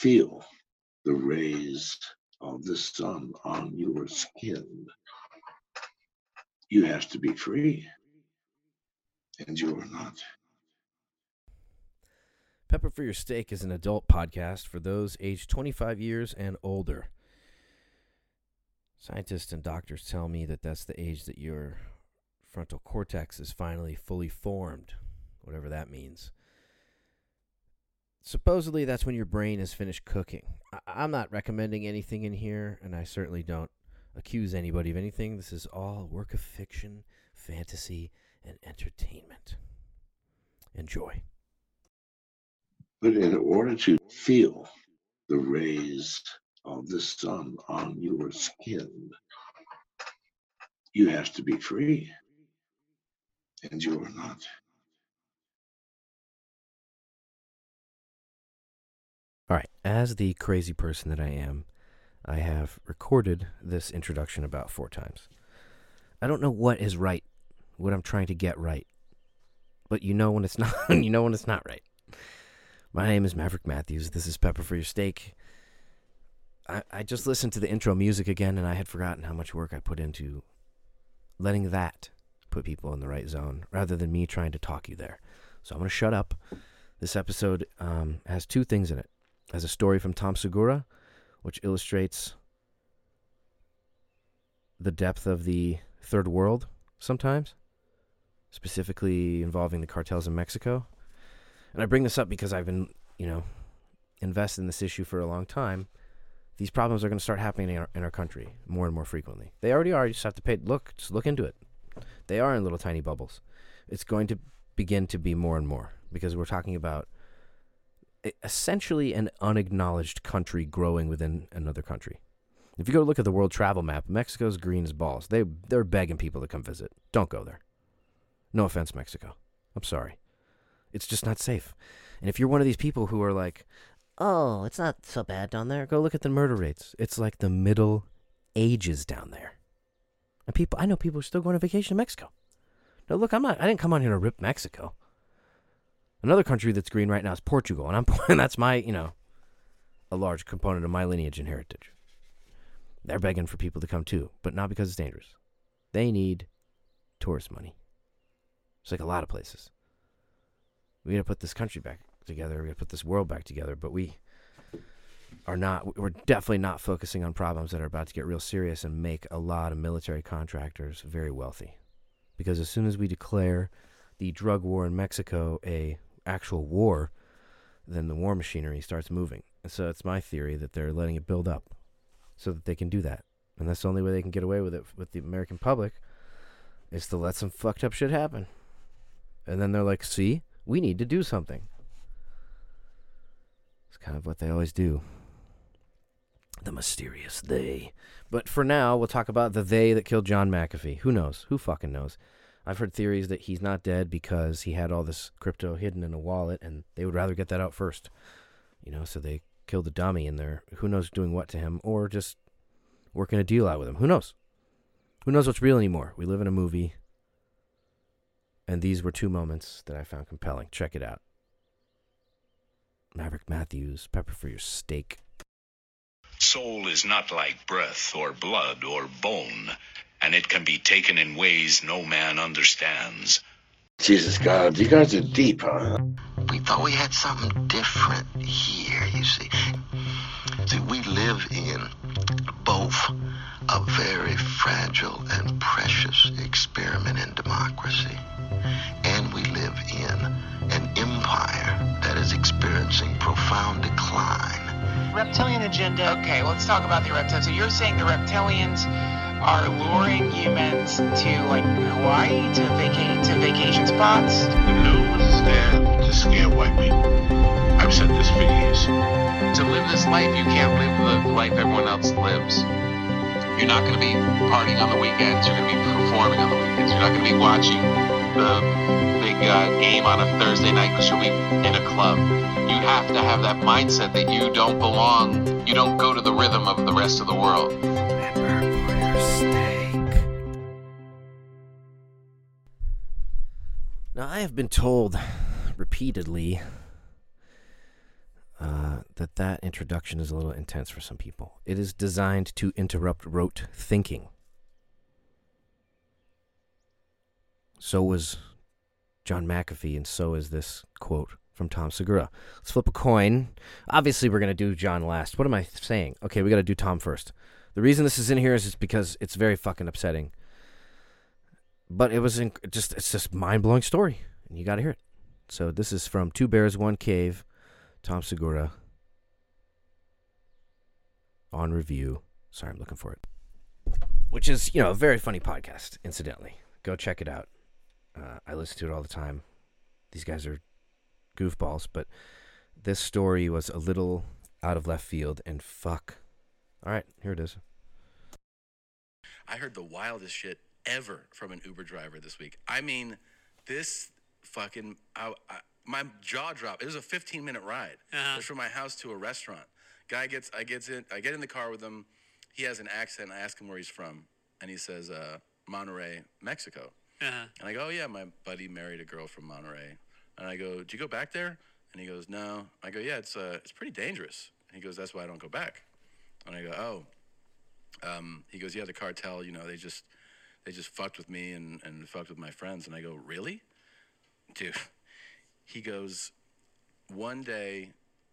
feel the rays of the sun on your skin, you have to be free. And you are not. Pepper for Your Steak is an adult podcast for those aged 25 years and older. Scientists and doctors tell me that that's the age that your frontal cortex is finally fully formed, whatever that means. Supposedly, that's when your brain is finished cooking. I- am not recommending anything in here, and I certainly don't accuse anybody of anything. This is all work of fiction, fantasy, and entertainment. Enjoy. But in order to feel the rays of the sun on your skin, you have to be free. And you are not. As the crazy person that I am, I have recorded this introduction about four times. I don't know what is right, what I'm trying to get right, but you know when it's not. you know when it's not right. My name is Maverick Matthews. This is Pepper for Your Steak. I, I just listened to the intro music again, and I had forgotten how much work I put into letting that put people in the right zone rather than me trying to talk you there. So I'm going to shut up. This episode um, has two things in it as a story from Tom Segura, which illustrates the depth of the third world sometimes, specifically involving the cartels in Mexico. And I bring this up because I've been, you know, invested in this issue for a long time. These problems are going to start happening in our, in our country more and more frequently. They already are. You just have to pay look, just look into it. They are in little tiny bubbles. It's going to begin to be more and more because we're talking about essentially an unacknowledged country growing within another country. If you go look at the world travel map, Mexico's green as balls. They they're begging people to come visit. Don't go there. No offense, Mexico. I'm sorry. It's just not safe. And if you're one of these people who are like, "Oh, it's not so bad down there," go look at the murder rates. It's like the Middle Ages down there. And people, I know people are still going on vacation to Mexico. No, look, I'm not. I didn't come on here to rip Mexico. Another country that's green right now is Portugal, and I'm and that's my you know a large component of my lineage and heritage. They're begging for people to come too, but not because it's dangerous. They need tourist money. It's like a lot of places. We got to put this country back together. We got to put this world back together, but we are not. We're definitely not focusing on problems that are about to get real serious and make a lot of military contractors very wealthy. Because as soon as we declare the drug war in Mexico a actual war, then the war machinery starts moving. And so it's my theory that they're letting it build up so that they can do that. And that's the only way they can get away with it with the American public is to let some fucked up shit happen. And then they're like, see, we need to do something. It's kind of what they always do. The mysterious they. But for now, we'll talk about the they that killed John McAfee. Who knows? Who fucking knows? I've heard theories that he's not dead because he had all this crypto hidden in a wallet and they would rather get that out first. You know, so they killed the dummy and they're Who knows doing what to him or just working a deal out with him. Who knows? Who knows what's real anymore? We live in a movie. And these were two moments that I found compelling. Check it out. Maverick Matthews, pepper for your steak. Soul is not like breath or blood or bone and it can be taken in ways no man understands. Jesus God, you guys are deep, huh? We thought we had something different here, you see. See, we live in both a very fragile and precious experiment in democracy, and we live in an empire that is experiencing profound decline. Reptilian agenda. Okay, let's talk about the reptilians. So you're saying the reptilians are luring humans to like Hawaii to vacate to vacation spots. The blue is there to scare white people. I've said this for years. To live this life, you can't live the life everyone else lives. You're not going to be partying on the weekends. You're going to be performing on the weekends. You're not going to be watching the big uh, game on a Thursday night because you'll be in a club. You have to have that mindset that you don't belong. You don't go to the rhythm of the rest of the world. Now, I have been told repeatedly uh, that that introduction is a little intense for some people. It is designed to interrupt rote thinking. So was John McAfee, and so is this quote from Tom Segura. Let's flip a coin. Obviously, we're going to do John last. What am I saying? Okay, we got to do Tom first. The reason this is in here is just because it's very fucking upsetting. But it was in, just it's just mind blowing story, and you got to hear it. So this is from Two Bears One Cave, Tom Segura on review. Sorry, I'm looking for it. Which is you know a very funny podcast. Incidentally, go check it out. Uh, I listen to it all the time. These guys are goofballs, but this story was a little out of left field, and fuck. All right, here it is. I heard the wildest shit ever from an Uber driver this week. I mean, this fucking I, I, my jaw dropped. It was a 15 minute ride. Uh-huh. It was from my house to a restaurant. Guy gets I gets in I get in the car with him. He has an accent. I ask him where he's from, and he says uh, Monterrey, Mexico. Uh-huh. And I go, oh yeah, my buddy married a girl from Monterey. And I go, do you go back there? And he goes, no. I go, yeah, it's uh, it's pretty dangerous. And he goes, that's why I don't go back. And I go, oh. Um, he goes, yeah, the cartel, you know, they just they just fucked with me and, and fucked with my friends. And I go, really? Dude. He goes, one day,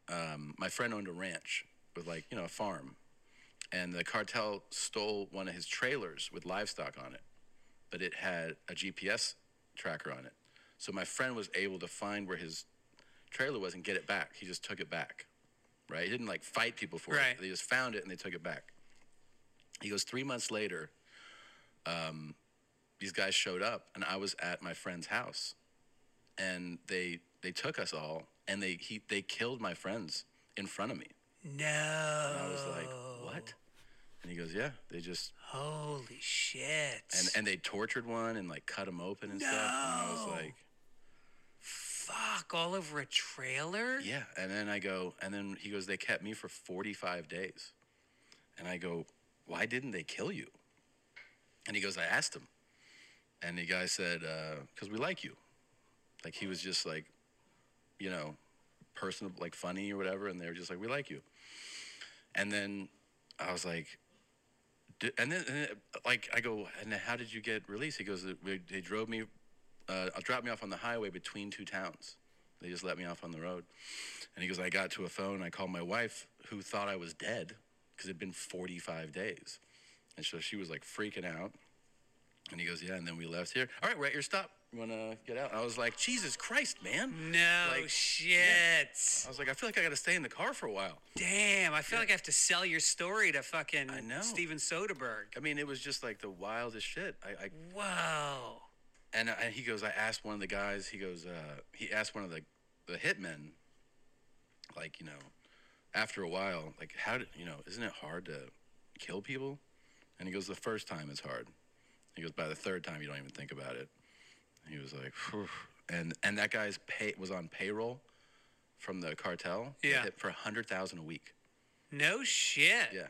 um, my friend owned a ranch with like, you know, a farm. And the cartel stole one of his trailers with livestock on it, but it had a GPS tracker on it. So my friend was able to find where his trailer was and get it back. He just took it back, right? He didn't like fight people for Right. it. They just found it and they took it back. He goes, three months later, um, these guys showed up and I was at my friend's house and they they took us all and they he they killed my friends in front of me. No. And I was like, what? And he goes, yeah, they just Holy shit. and and they tortured one and like cut him open and stuff. And I was like, Fuck, all over a trailer? yeah. And then I go, and then he goes, they kept me for 45 days. And I go, why didn't they kill you? And he goes, I asked him. And the guy said, because we like you. Like he was just like, you know, personal, like funny or whatever. And they were just like, we like you. And then I was like, and then, and then, like, I go, and how did you get released? He goes, they, they drove me, uh, dropped me off on the highway between two towns. They just let me off on the road. And he goes, I got to a phone. I called my wife, who thought I was dead because it'd been 45 days. And so she was like freaking out. And he goes, Yeah. And then we left here. All right, we're at your stop. You want to get out? I was like, Jesus Christ, man. No Like, shit. I was like, I feel like I got to stay in the car for a while. Damn, I feel like I have to sell your story to fucking I know. Steven Soderbergh. I mean, it was just like the wildest shit. I, I Whoa. and, and he goes, I asked one of the guys. He goes, uh, he asked one of the the hitmen, like you know, after a while, like how did you know? Isn't it hard to kill people? And he goes, the first time it's hard. He goes, by the third time you don't even think about it. He was like, Phew. and and that guy's pay was on payroll from the cartel. Yeah. hit for a hundred thousand a week. No shit. Yeah,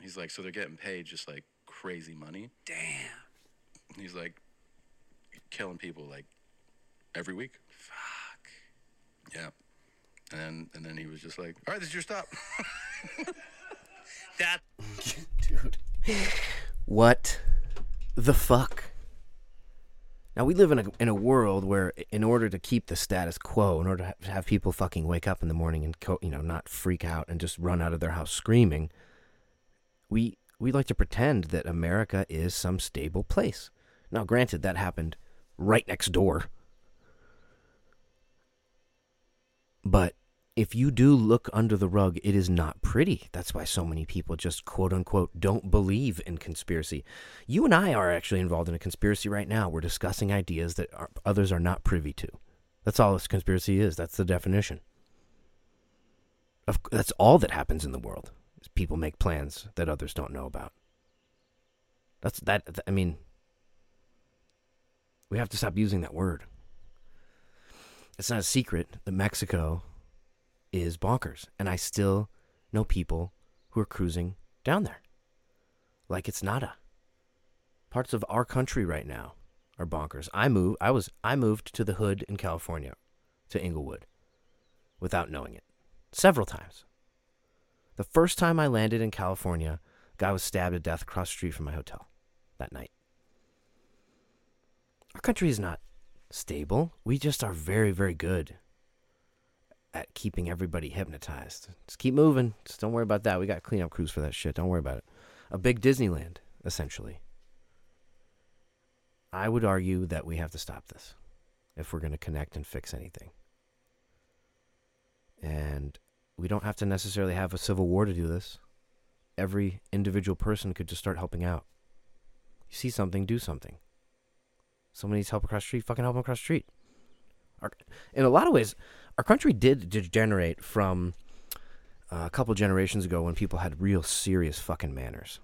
he's like, so they're getting paid just like crazy money. Damn. He's like killing people like every week. Fuck. Yeah. And then, and then he was just like, all right, this is your stop. That Dude. What the fuck? Now we live in a in a world where, in order to keep the status quo, in order to ha- have people fucking wake up in the morning and co- you know not freak out and just run out of their house screaming, we we like to pretend that America is some stable place. Now, granted, that happened right next door, but if you do look under the rug, it is not pretty. That's why so many people just quote unquote don't believe in conspiracy. You and I are actually involved in a conspiracy right now. We're discussing ideas that are, others are not privy to. That's all this conspiracy is. That's the definition. Of, that's all that happens in the world. Is people make plans that others don't know about. That's that. I mean, we have to stop using that word. It's not a secret that Mexico is bonkers. And I still know people who are cruising down there. Like it's nada. Parts of our country right now are bonkers. I moved I was I moved to the hood in California, to Inglewood, without knowing it. several times. The first time I landed in California, a guy was stabbed to death across the street from my hotel that night. Our country is not stable. We just are very, very good at keeping everybody hypnotized. Just keep moving. Just don't worry about that. We got cleanup crews for that shit. Don't worry about it. A big Disneyland, essentially. I would argue that we have to stop this if we're going to connect and fix anything. And we don't have to necessarily have a civil war to do this. Every individual person could just start helping out. You see something, do something. Someone needs help across the street, fucking help them across the street. In a lot of ways, our country did degenerate from uh, a couple generations ago when people had real serious fucking manners.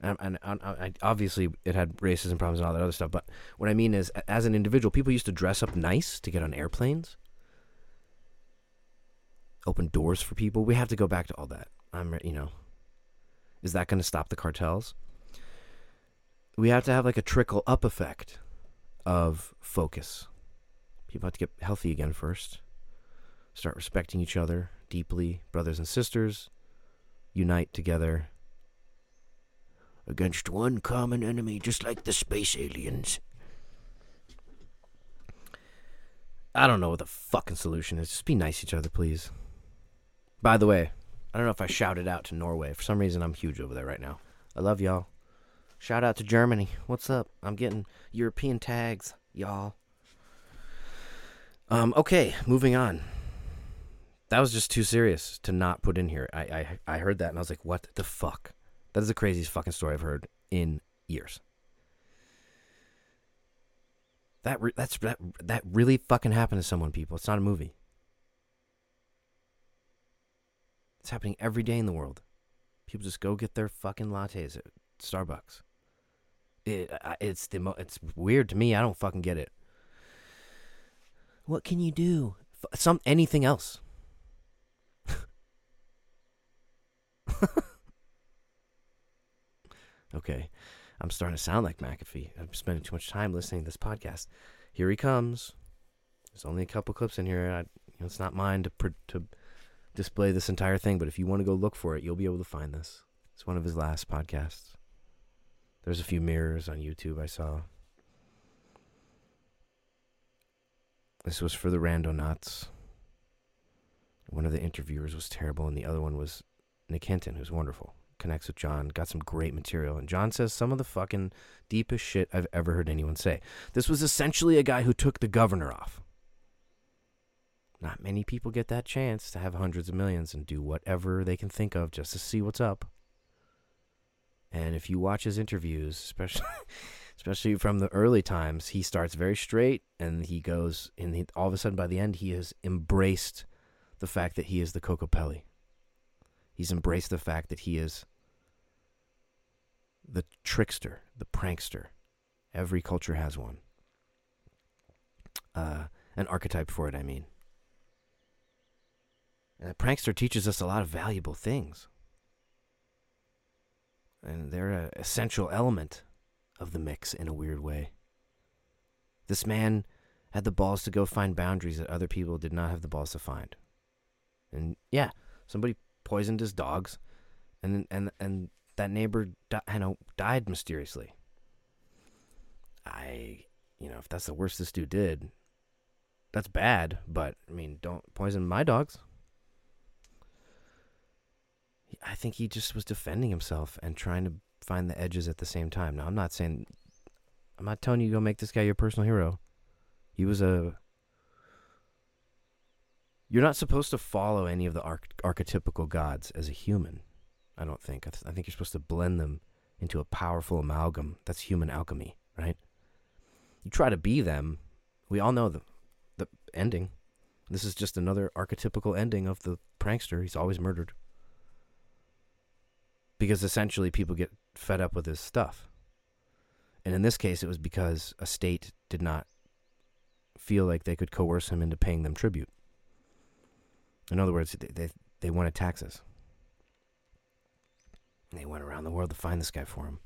And, and, and I, obviously, it had racism problems and all that other stuff. But what I mean is, as an individual, people used to dress up nice to get on airplanes, open doors for people. We have to go back to all that. I'm, you know, is that going to stop the cartels? We have to have like a trickle up effect of focus. People have to get healthy again first. Start respecting each other deeply, brothers and sisters. Unite together against one common enemy, just like the space aliens. I don't know what the fucking solution is. Just be nice to each other, please. By the way, I don't know if I shouted out to Norway. For some reason, I'm huge over there right now. I love y'all. Shout out to Germany. What's up? I'm getting European tags, y'all. Um, okay, moving on. That was just too serious to not put in here. I, I I heard that and I was like, what the fuck? That is the craziest fucking story I've heard in years. That re- that's that that really fucking happened to someone, people. It's not a movie. It's happening every day in the world. People just go get their fucking lattes at Starbucks. It it's the mo- it's weird to me. I don't fucking get it. What can you do? Some anything else. okay, I'm starting to sound like McAfee. I'm spending too much time listening to this podcast. Here he comes. There's only a couple clips in here. I, you know, it's not mine to pr- to display this entire thing, but if you want to go look for it, you'll be able to find this. It's one of his last podcasts. There's a few mirrors on YouTube I saw. This was for the Randonauts. One of the interviewers was terrible, and the other one was Nick Hinton, who's wonderful. Connects with John, got some great material. And John says some of the fucking deepest shit I've ever heard anyone say. This was essentially a guy who took the governor off. Not many people get that chance to have hundreds of millions and do whatever they can think of just to see what's up. And if you watch his interviews, especially especially from the early times, he starts very straight and he goes and he, all of a sudden by the end he has embraced the fact that he is the Kokopelli. He's embraced the fact that he is the trickster, the prankster. Every culture has one. Uh, an archetype for it, I mean. And a prankster teaches us a lot of valuable things. And they're an essential element of the mix in a weird way. This man had the balls to go find boundaries that other people did not have the balls to find. And yeah, somebody poisoned his dogs, and and and that neighbor, di- you know, died mysteriously. I, you know, if that's the worst this dude did, that's bad. But I mean, don't poison my dogs. I think he just was defending himself and trying to find the edges at the same time. Now, I'm not saying, I'm not telling you to go make this guy your personal hero. He was a. You're not supposed to follow any of the arch- archetypical gods as a human. I don't think. I, th- I think you're supposed to blend them into a powerful amalgam. That's human alchemy, right? You try to be them. We all know the the ending. This is just another archetypical ending of the prankster. He's always murdered because essentially people get fed up with his stuff. And in this case, it was because a state did not feel like they could coerce him into paying them tribute. In other words, they they, they wanted taxes. They went around the world to find this guy for him.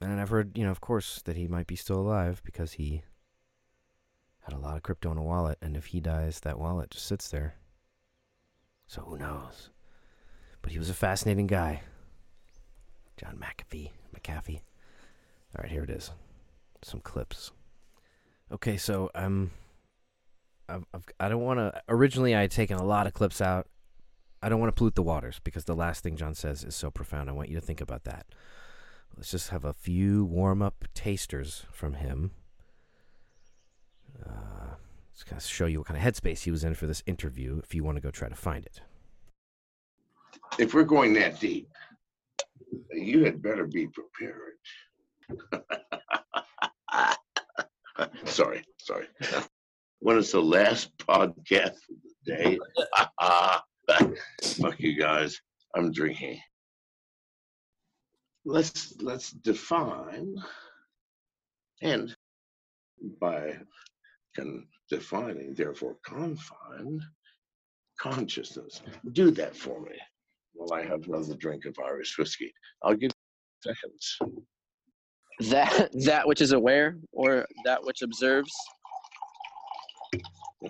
And I've heard, you know, of course, that he might be still alive because he Had a lot of crypto in a wallet, and if he dies, that wallet just sits there. So who knows? But he was a fascinating guy. John McAfee. McAfee. All right, here it is. Some clips. Okay, so um, I've, I've, I don't want to. Originally, I had taken a lot of clips out. I don't want to pollute the waters because the last thing John says is so profound. I want you to think about that. Let's just have a few warm up tasters from him. Uh, just kind of show you what kind of headspace he was in for this interview if you want to go try to find it. If we're going that deep, you had better be prepared. sorry, sorry. When it's the last podcast of the day, fuck you guys. I'm drinking. Let's let's define and by con- defining, therefore confine consciousness. Do that for me while I have another drink of Irish whiskey. I'll give you seconds. That that which is aware or that which observes.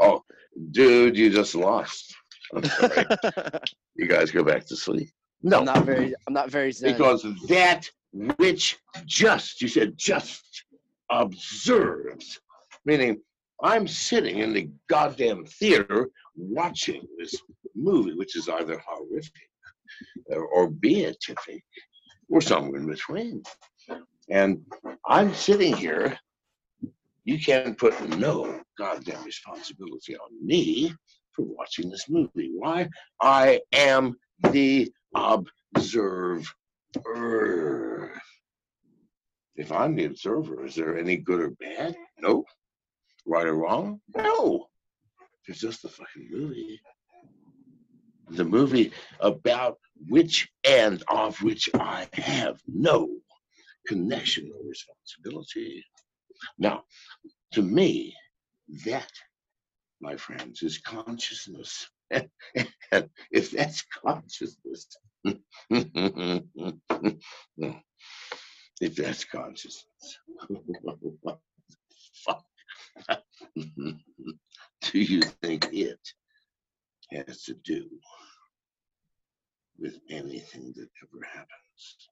oh, dude, you just lost. I'm sorry. you guys go back to sleep. No, I'm not very. I'm not very zen. because that which just, you said just observes, meaning I'm sitting in the goddamn theater watching this movie, which is either horrific or, or beatific or somewhere in between. And I'm sitting here. You can't put no goddamn responsibility on me for watching this movie. Why? I am the observer. If I'm the observer, is there any good or bad? No. Right or wrong? No. It's just a fucking movie. The movie about which and of which I have no connection or responsibility. Now, to me, that, my friends, is consciousness. if that's consciousness, if that's consciousness, do you think it has to do with anything that ever happens?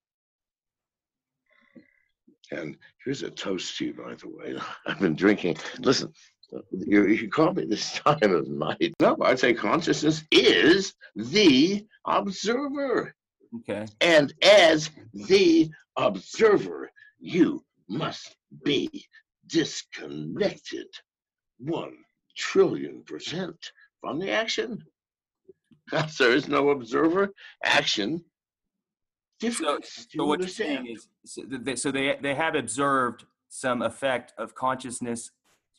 And here's a toast to you, by the way. I've been drinking. Listen, you, you call me this time of night. No, I'd say consciousness is the observer. Okay. And as the observer, you must be disconnected one trillion percent from the action. There is no observer, action, So, so you what you're saying is, so they, so they they have observed some effect of consciousness,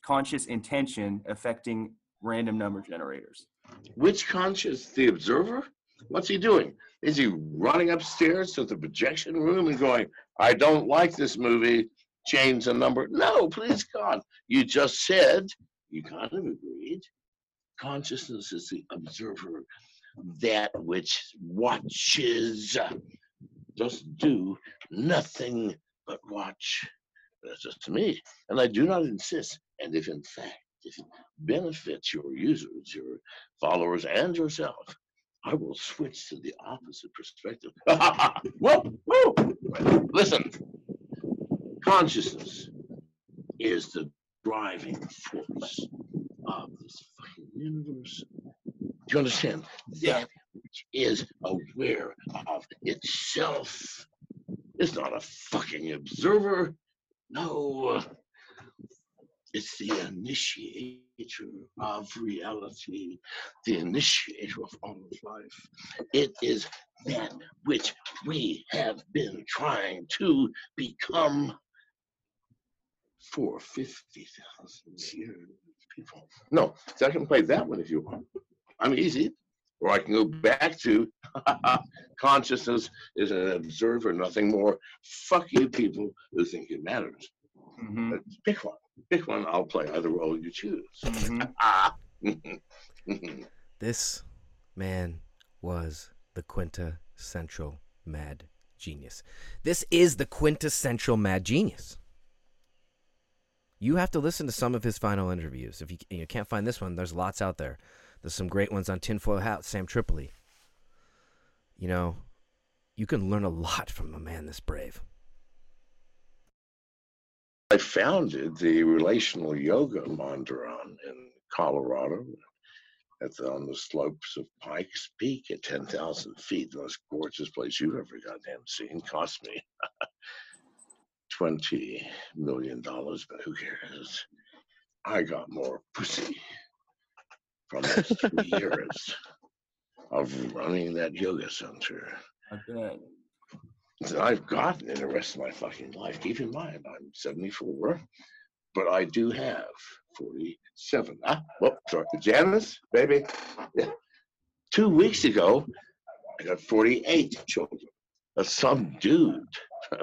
conscious intention affecting random number generators. Which conscious? The observer? What's he doing? Is he running upstairs to the projection room and going, I don't like this movie, change the number? No, please God. You just said, you kind of agreed. Consciousness is the observer, that which watches. Just do nothing but watch. That's just to me. And I do not insist. And if in fact, if it benefits your users, your followers, and yourself, I will switch to the opposite perspective. whoa, whoa. Listen, consciousness is the driving force of this fucking universe. Do you understand? Yeah. That is aware of itself is not a fucking observer. No. It's the initiator of reality, the initiator of all of life. It is that which we have been trying to become for 50,000 years, people. No, so I can play that one if you want. I'm easy. Or I can go back to consciousness is an observer, nothing more. Fuck you people who think it matters. Mhm, pick one. Pick one. I'll play either role you choose. mhm. Ah. This man was the quintessential mad genius. This is the quintessential mad genius. You have to listen to some of his final interviews. If you, you can't find this one, there's lots out there. There's some great ones on Tinfoil Hat, Sam Tripoli. You know, you can learn a lot from a man this brave. I founded the relational yoga mandiran in Colorado at the, on the slopes of Pikes Peak at 10,000 feet. The most gorgeous place you've ever goddamn seen. Cost me $20 million, but who cares? I got more pussy from those three years of running that yoga center I bet. that I've gotten in the rest of my fucking life. Keep in mind, I'm 74, but I do have 47. Ah, well, sorry, Janice, baby. Yeah. Two weeks ago, I got 48 children. Some dude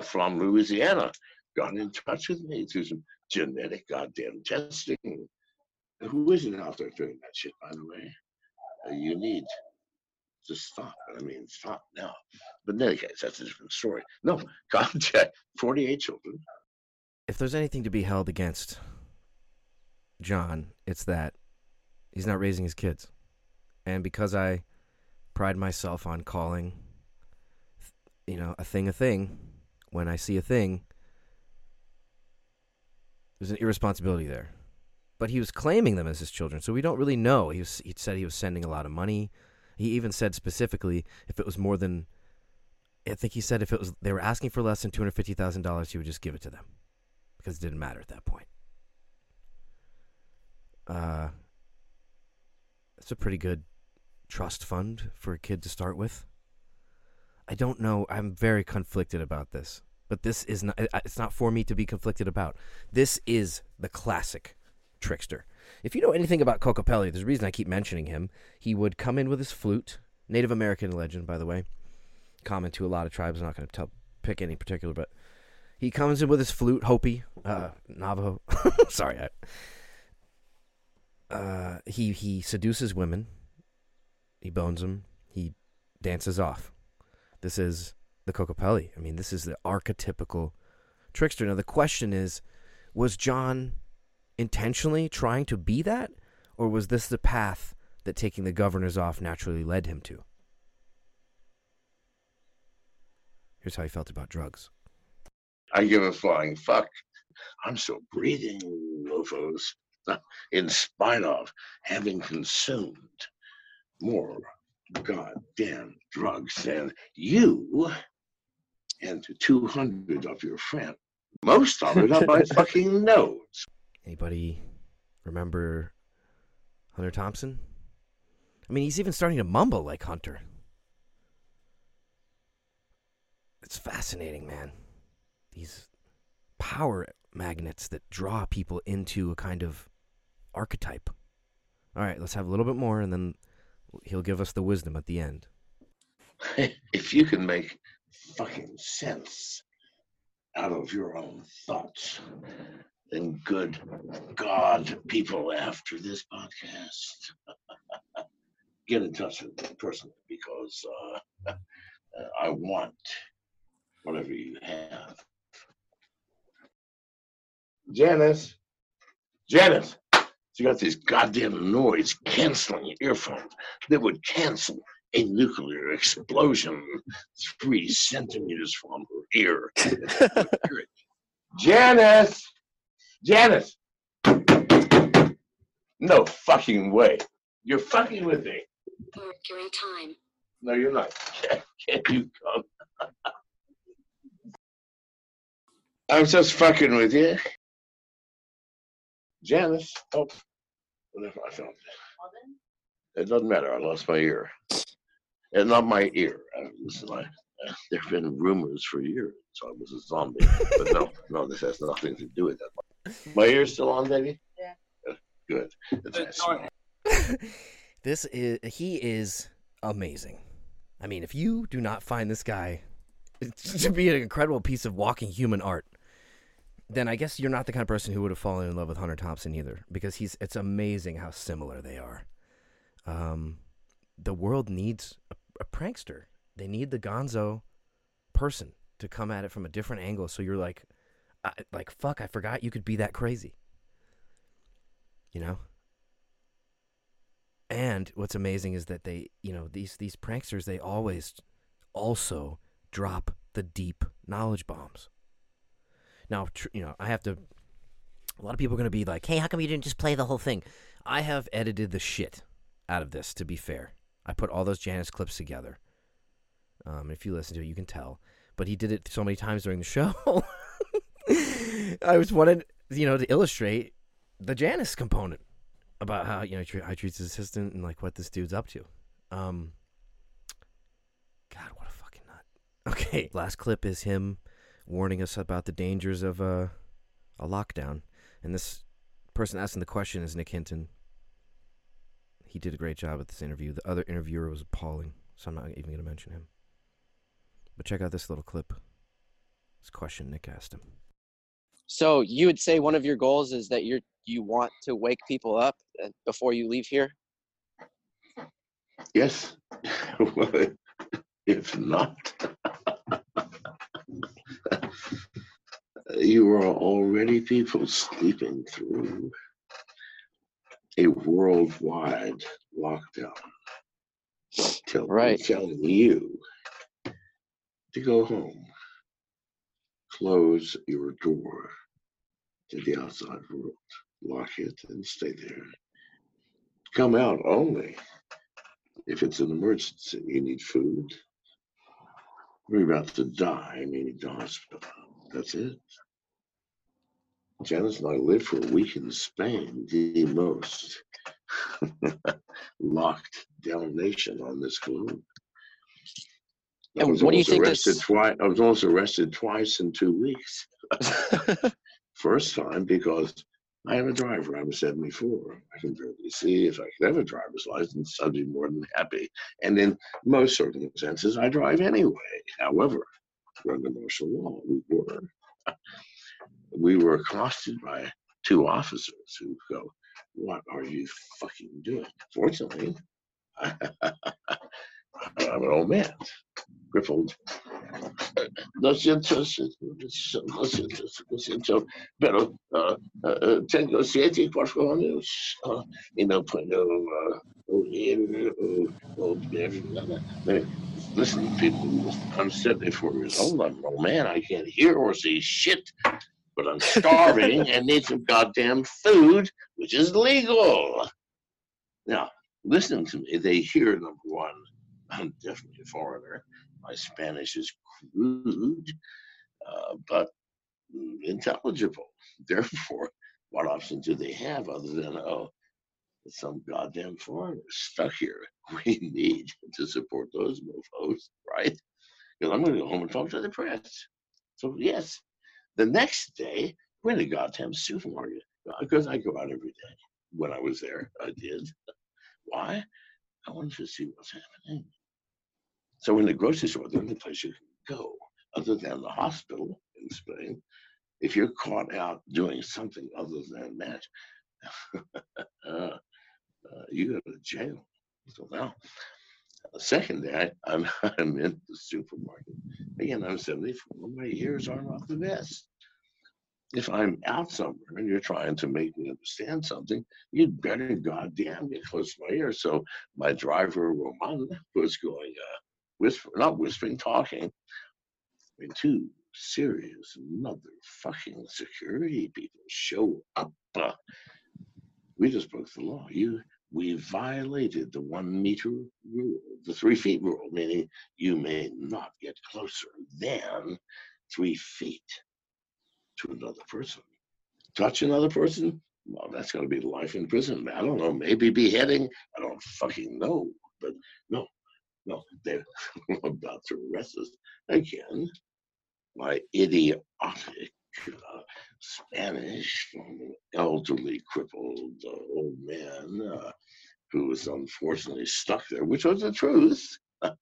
from Louisiana got in touch with me through some genetic goddamn testing. Who isn't out there doing that shit, by the way? Uh, you need to stop. I mean, stop now. But in any case, that's a different story. No, contact 48 children. If there's anything to be held against John, it's that he's not raising his kids. And because I pride myself on calling, you know, a thing a thing, when I see a thing, there's an irresponsibility there. But he was claiming them as his children, so we don't really know. He was, he said he was sending a lot of money. He even said specifically if it was more than, I think he said if it was they were asking for less than two hundred fifty thousand dollars, he would just give it to them because it didn't matter at that point. Uh, it's a pretty good trust fund for a kid to start with. I don't know. I'm very conflicted about this, but this is not. It's not for me to be conflicted about. This is the classic trickster. If you know anything about Kokopelli, there's a reason I keep mentioning him. He would come in with his flute, Native American legend, by the way, common to a lot of tribes. I'm not going to pick any particular, but he comes in with his flute, Hopi, uh, Navajo. Sorry, I, uh, he he seduces women. He bones them. He dances off. This is the Kokopelli. I mean, this is the archetypical trickster. Now the question is, was John intentionally trying to be that, or was this the path that taking the governors off naturally led him to? Here's how he felt about drugs. I give a flying fuck. I'm still breathing, mofos, in spite of having consumed more goddamn drugs than you and 200 of your friends. Most of it up my fucking nose. Anybody remember Hunter Thompson? I mean, he's even starting to mumble like Hunter. It's fascinating, man. These power magnets that draw people into a kind of archetype. All right, let's have a little bit more, and then he'll give us the wisdom at the end. if you can make fucking sense out of your own thoughts, then good God, people after this podcast, get in touch with me personally because uh, I want whatever you have. Janice, Janice, she got these goddamn noise canceling earphones that would cancel a nuclear explosion three centimeters from her ear. Janice! Janice! No fucking way. You're fucking with me. Mercury time. No, you're not. Can you come? I'm just fucking with you. Janice. Oh, whatever I found. It doesn't matter. I lost my ear. And not my ear. Listen, I, there have been rumors for years so I was a zombie. but no, no, this has nothing to do with that. My ear's still on, baby? Yeah. Good. That's nice. This is he is amazing. I mean, if you do not find this guy to be an incredible piece of walking human art, then I guess you're not the kind of person who would have fallen in love with Hunter Thompson either, because he's it's amazing how similar they are. Um, the world needs a, a prankster. They need the Gonzo person to come at it from a different angle. So you're like, I, like fuck, I forgot you could be that crazy. You know? And what's amazing is that they, you know, these these pranksters, they always also drop the deep knowledge bombs. Now, tr- you know, I have to. A lot of people are going to be like, "Hey, how come you didn't just play the whole thing?" I have edited the shit out of this. To be fair, I put all those Janice clips together. Um, if you listen to it, you can tell. But he did it so many times during the show. I was wanted, you know, to illustrate the Janice component about how you know he I treats his assistant and like what this dude's up to. Um, God, what a fucking nut. Okay, last clip is him warning us about the dangers of a a lockdown, and this person asking the question is Nick Hinton. He did a great job at this interview. The other interviewer was appalling, so I'm not even going to mention him. But check out this little clip. This question Nick asked him. So you would say one of your goals is that you're you want to wake people up uh, before you leave here? Yes. If not, you are already people sleeping through a worldwide lockdown. Tell, Right. Telling you to go home, close your door to the outside world, lock it, and stay there. Come out only if it's an emergency. You need food. We're about to die, meaning the hospital. That's it. Janice and I lived for a week in Spain, the most locked down nation on this globe. I was what do you almost think arrested this- twice. I was almost arrested twice in two weeks. First time because I am a driver. I'm 74. I can barely see. If I could have a driver's license, I'd be more than happy. And in most circumstances, I drive anyway. However, under martial law, we were we were accosted by two officers who go, "What are you fucking doing?" Fortunately, I'm an old man, crippled. Lo siento, lo siento, lo siento, pero uh, uh, tengo siete años uh, y no puedo uh, oír o, o ver nada. Listen, people, I'm 74 years old. I'm an old man. I can't hear or see shit, but I'm starving and need some goddamn food, which is legal. Now, listen to me. They hear number one, I'm definitely a foreigner. My Spanish is crude, uh, but intelligible. Therefore, what option do they have other than, oh, some goddamn foreigner stuck here? We need to support those mofos, right? Because I'm going to go home and talk to the press. So, yes, the next day, we're in a goddamn supermarket because I go out every day. When I was there, I did. Why? I wanted to see what's happening. So in the grocery store, the only place you can go, other than the hospital in Spain, if you're caught out doing something other than that, uh, you go to jail. So now, second day, I'm, I'm in the supermarket. Again, I'm 74. My ears are not the best. If I'm out somewhere and you're trying to make me understand something, you'd better goddamn get close to my ear. So my driver, Roman, was going, uh, whisper, not whispering, talking. Mean, two serious motherfucking security people show up. Uh, we just broke the law. You, we violated the one meter rule, the three feet rule, meaning you may not get closer than three feet to another person. Touch another person, well, that's going to be life in prison. I don't know, maybe beheading. I don't fucking know. But no, no, they're about to arrest us again. My idiotic uh, Spanish from elderly, crippled uh, old man uh, who was unfortunately stuck there, which was the truth.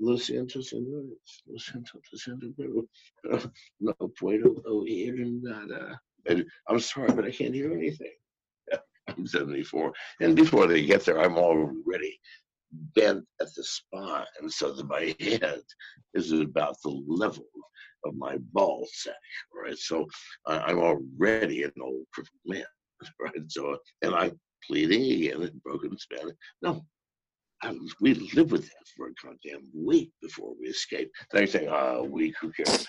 Lo siento, señores. Siento, pero uh, no puedo oír nada. And I'm sorry, but I can't hear anything. I'm 74. And before they get there, I'm already bent at the spine so that my head is about the level of my ball sack. Right. So I, I'm already an old crippled man. Right. So, and I'm pleading again in broken Spanish. No, I, we lived with that for a goddamn week before we escaped. They say, ah, a week, who cares?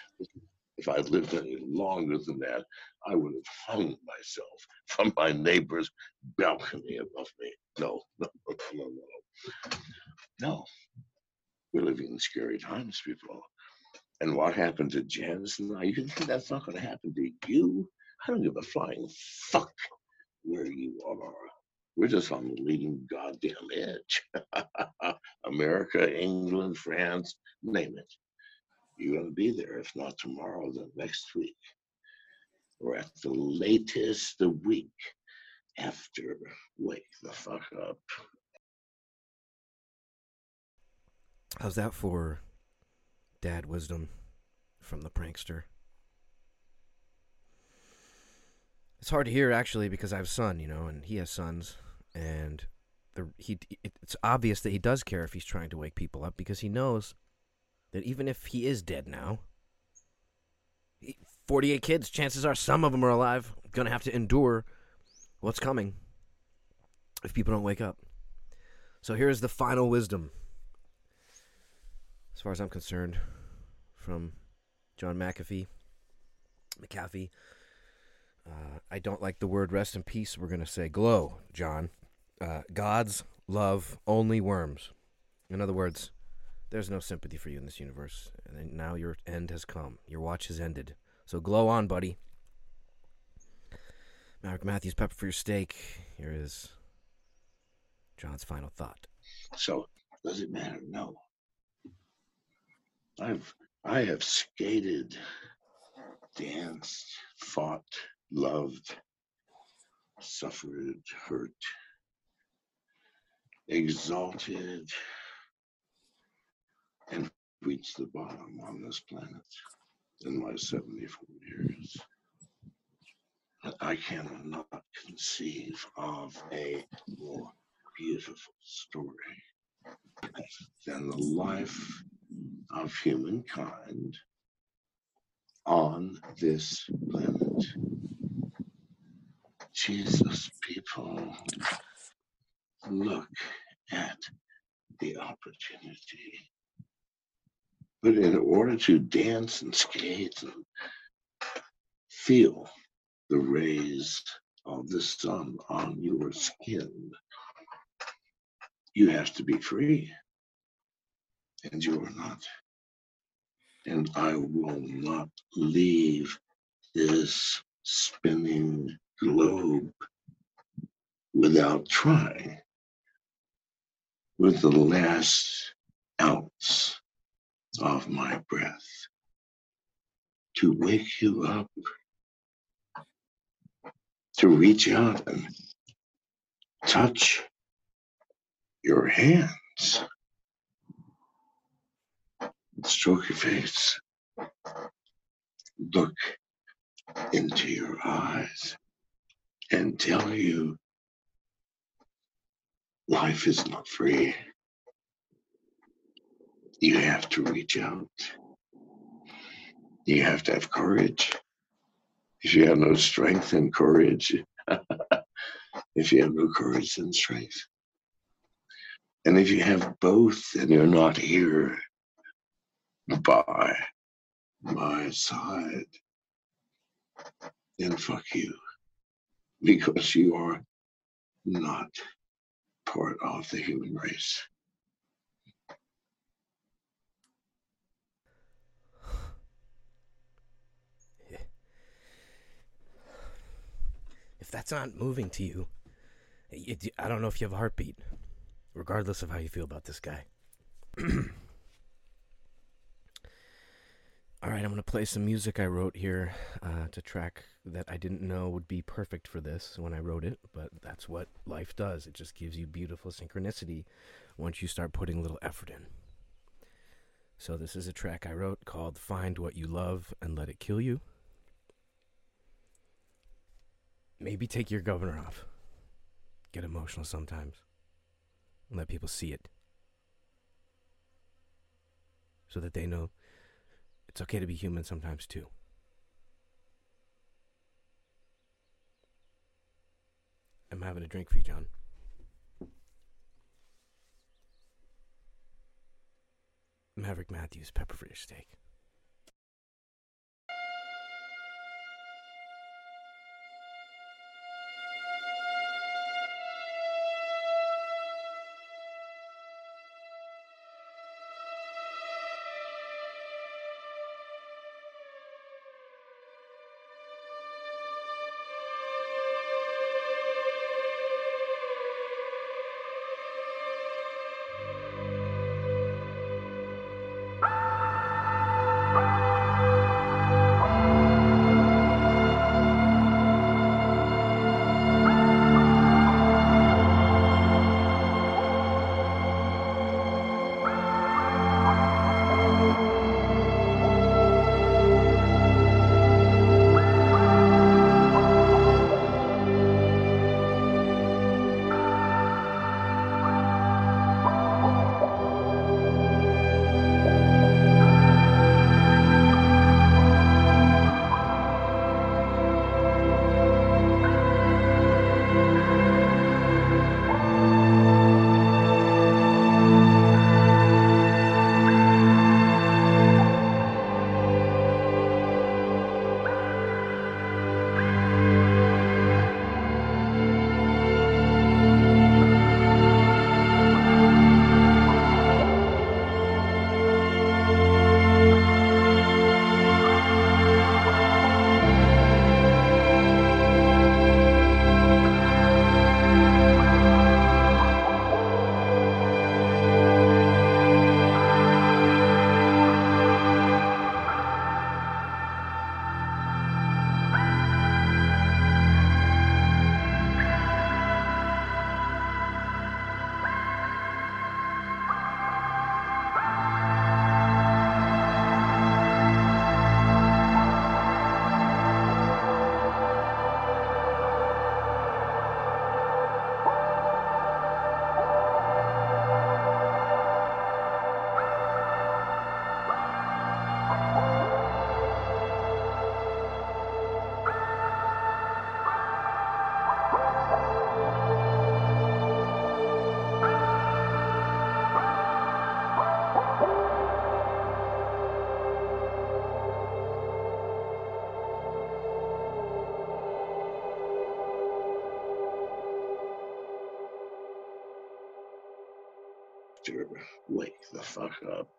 If I'd lived any longer than that, I would have hung myself from my neighbor's balcony above me. No, no, no, no, no. No. We're living in scary times, people. And what happened to Janice and I, you think that's not going to happen to you? I don't give a flying fuck where you are. We're just on the leading goddamn edge. America, England, France, name it. You're going to be there, if not tomorrow, then next week. Or at the latest, the week after. Wake the fuck up. How's that for dad wisdom from the prankster? It's hard to hear actually because I have a son, you know, and he has sons, and the he it's obvious that he does care if he's trying to wake people up because he knows that even if he is dead now, 48 kids, chances are some of them are alive, gonna have to endure what's coming if people don't wake up. So here's the final wisdom, as far as I'm concerned, from John McAfee. McAfee. Uh, I don't like the word rest in peace. We're going to say glow, John. Uh, God's love only worms. In other words, there's no sympathy for you in this universe. And now your end has come. Your watch has ended. So glow on, buddy. Maverick Matthews, pepper for your steak. Here is John's final thought. So does it matter? No. I've I have skated, danced, fought, loved, suffered, hurt, exalted, and reached the bottom on this planet in my 74 years. I cannot conceive of a more beautiful story than the life of humankind on this planet. Jesus, people, look at the opportunity. But in order to dance and skate and feel the rays of the sun on your skin, you have to be free. And you are not. And I will not leave this spinning globe without trying with the last ounce of my breath to wake you up, to reach out and touch your hands, stroke your face, look into your eyes, and tell you life is not free. You have to reach out. You have to have courage. If you have no strength and courage, if you have no courage and strength, and if you have both and you're not here by my side, then fuck you. Because you are not part of the human race. If that's not moving to you, I don't know if you have a heartbeat, regardless of how you feel about this guy. All right, I'm going to play some music I wrote here uh, to track that I didn't know would be perfect for this when I wrote it, but that's what life does. It just gives you beautiful synchronicity once you start putting a little effort in. So, this is a track I wrote called Find What You Love and Let It Kill You. Maybe take your governor off. Get emotional sometimes. And let people see it. So that they know it's okay to be human sometimes too. I'm having a drink for you, John. Maverick Matthews pepper fish steak. Wake